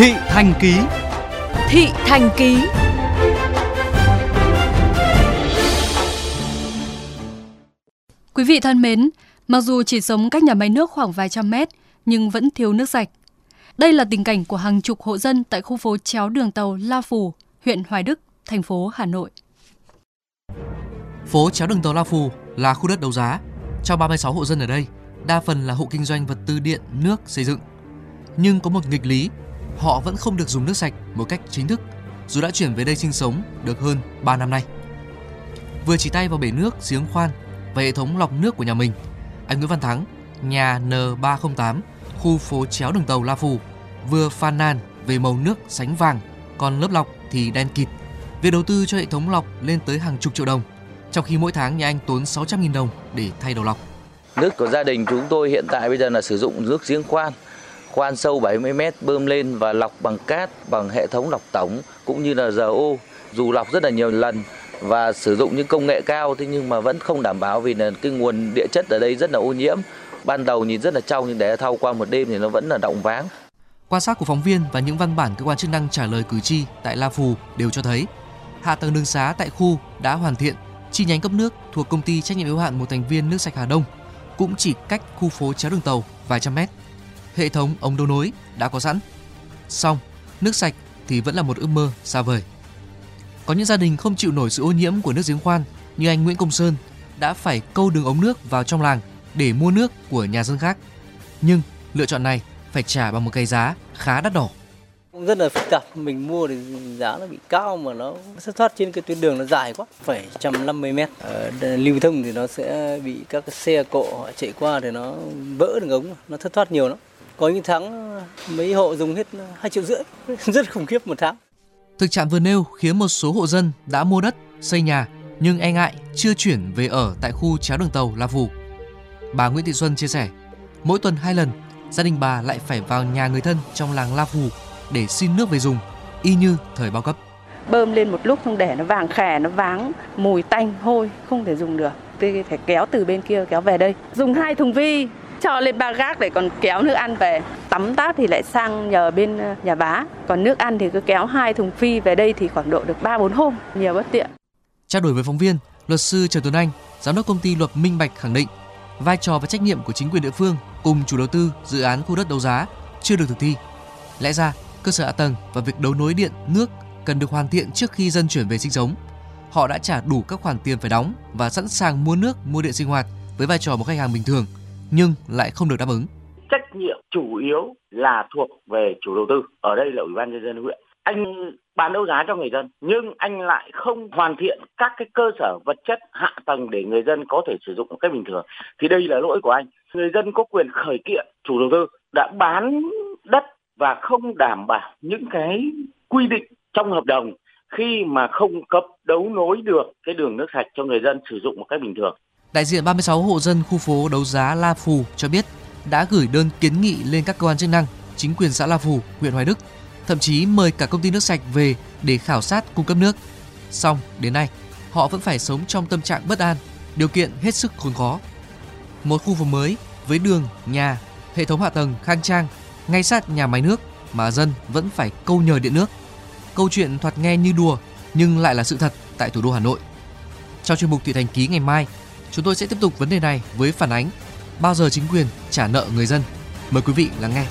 Thị Thành Ký Thị Thành Ký Quý vị thân mến, mặc dù chỉ sống cách nhà máy nước khoảng vài trăm mét, nhưng vẫn thiếu nước sạch. Đây là tình cảnh của hàng chục hộ dân tại khu phố chéo đường tàu La Phù, huyện Hoài Đức, thành phố Hà Nội. Phố chéo đường tàu La Phù là khu đất đấu giá. Cho 36 hộ dân ở đây, đa phần là hộ kinh doanh vật tư điện, nước, xây dựng. Nhưng có một nghịch lý, họ vẫn không được dùng nước sạch một cách chính thức dù đã chuyển về đây sinh sống được hơn 3 năm nay. Vừa chỉ tay vào bể nước, giếng khoan và hệ thống lọc nước của nhà mình, anh Nguyễn Văn Thắng, nhà N308, khu phố chéo đường tàu La Phù, vừa phàn nàn về màu nước sánh vàng, còn lớp lọc thì đen kịt. Việc đầu tư cho hệ thống lọc lên tới hàng chục triệu đồng, trong khi mỗi tháng nhà anh tốn 600.000 đồng để thay đầu lọc. Nước của gia đình chúng tôi hiện tại bây giờ là sử dụng nước giếng khoan, khoan sâu 70 mét bơm lên và lọc bằng cát, bằng hệ thống lọc tổng cũng như là RO. Dù lọc rất là nhiều lần và sử dụng những công nghệ cao thế nhưng mà vẫn không đảm bảo vì là cái nguồn địa chất ở đây rất là ô nhiễm. Ban đầu nhìn rất là trong nhưng để thau qua một đêm thì nó vẫn là động váng. Quan sát của phóng viên và những văn bản cơ quan chức năng trả lời cử tri tại La Phù đều cho thấy hạ tầng đường xá tại khu đã hoàn thiện, chi nhánh cấp nước thuộc công ty trách nhiệm hữu hạn một thành viên nước sạch Hà Đông cũng chỉ cách khu phố chéo đường tàu vài trăm mét. Hệ thống ống đấu nối đã có sẵn. Xong, nước sạch thì vẫn là một ước mơ xa vời. Có những gia đình không chịu nổi sự ô nhiễm của nước giếng khoan như anh Nguyễn Công Sơn đã phải câu đường ống nước vào trong làng để mua nước của nhà dân khác. Nhưng lựa chọn này phải trả bằng một cái giá khá đắt đỏ. Cũng rất là phức tạp, mình mua thì giá nó bị cao mà nó thất thoát trên cái tuyến đường nó dài quá, phải 150 mét. Ờ, Ở lưu thông thì nó sẽ bị các xe cộ họ chạy qua thì nó vỡ đường ống, nó thất thoát nhiều lắm. Có những tháng mấy hộ dùng hết 2 triệu rưỡi, rất khủng khiếp một tháng. Thực trạng vừa nêu khiến một số hộ dân đã mua đất, xây nhà nhưng e ngại chưa chuyển về ở tại khu chéo đường tàu La Phù. Bà Nguyễn Thị Xuân chia sẻ, mỗi tuần hai lần, gia đình bà lại phải vào nhà người thân trong làng La Phù để xin nước về dùng, y như thời bao cấp. Bơm lên một lúc xong để nó vàng khè, nó váng, mùi tanh, hôi, không thể dùng được. Tôi phải kéo từ bên kia kéo về đây. Dùng hai thùng vi cho lên ba gác để còn kéo nước ăn về. Tắm táp thì lại sang nhờ bên ờ, nhà bá. Còn nước ăn thì cứ kéo hai thùng phi về đây thì khoảng độ được 3 4 hôm, nhiều bất tiện. Trao đổi với phóng viên, luật sư Trần Tuấn Anh, giám đốc công ty luật Minh Bạch khẳng định vai trò và trách nhiệm của chính quyền địa phương cùng chủ đầu tư dự án khu đất đấu giá chưa được thực thi. Lẽ ra, cơ sở hạ tầng và việc đấu nối điện, nước cần được hoàn thiện trước khi dân chuyển về sinh sống. Họ đã trả đủ các khoản tiền phải đóng và sẵn sàng mua nước, mua điện sinh hoạt với vai trò một khách hàng bình thường – nhưng lại không được đáp ứng. Trách nhiệm chủ yếu là thuộc về chủ đầu tư, ở đây là ủy ban nhân dân huyện. Anh bán đấu giá cho người dân nhưng anh lại không hoàn thiện các cái cơ sở vật chất hạ tầng để người dân có thể sử dụng một cách bình thường thì đây là lỗi của anh người dân có quyền khởi kiện chủ đầu tư đã bán đất và không đảm bảo những cái quy định trong hợp đồng khi mà không cấp đấu nối được cái đường nước sạch cho người dân sử dụng một cách bình thường Đại diện 36 hộ dân khu phố đấu giá La Phù cho biết đã gửi đơn kiến nghị lên các cơ quan chức năng, chính quyền xã La Phù, huyện Hoài Đức, thậm chí mời cả công ty nước sạch về để khảo sát cung cấp nước. Xong, đến nay, họ vẫn phải sống trong tâm trạng bất an, điều kiện hết sức khốn khó. Một khu phố mới với đường, nhà, hệ thống hạ tầng khang trang, ngay sát nhà máy nước mà dân vẫn phải câu nhờ điện nước. Câu chuyện thoạt nghe như đùa nhưng lại là sự thật tại thủ đô Hà Nội. Trong chuyên mục Thị Thành Ký ngày mai, Chúng tôi sẽ tiếp tục vấn đề này với phản ánh bao giờ chính quyền trả nợ người dân. Mời quý vị lắng nghe.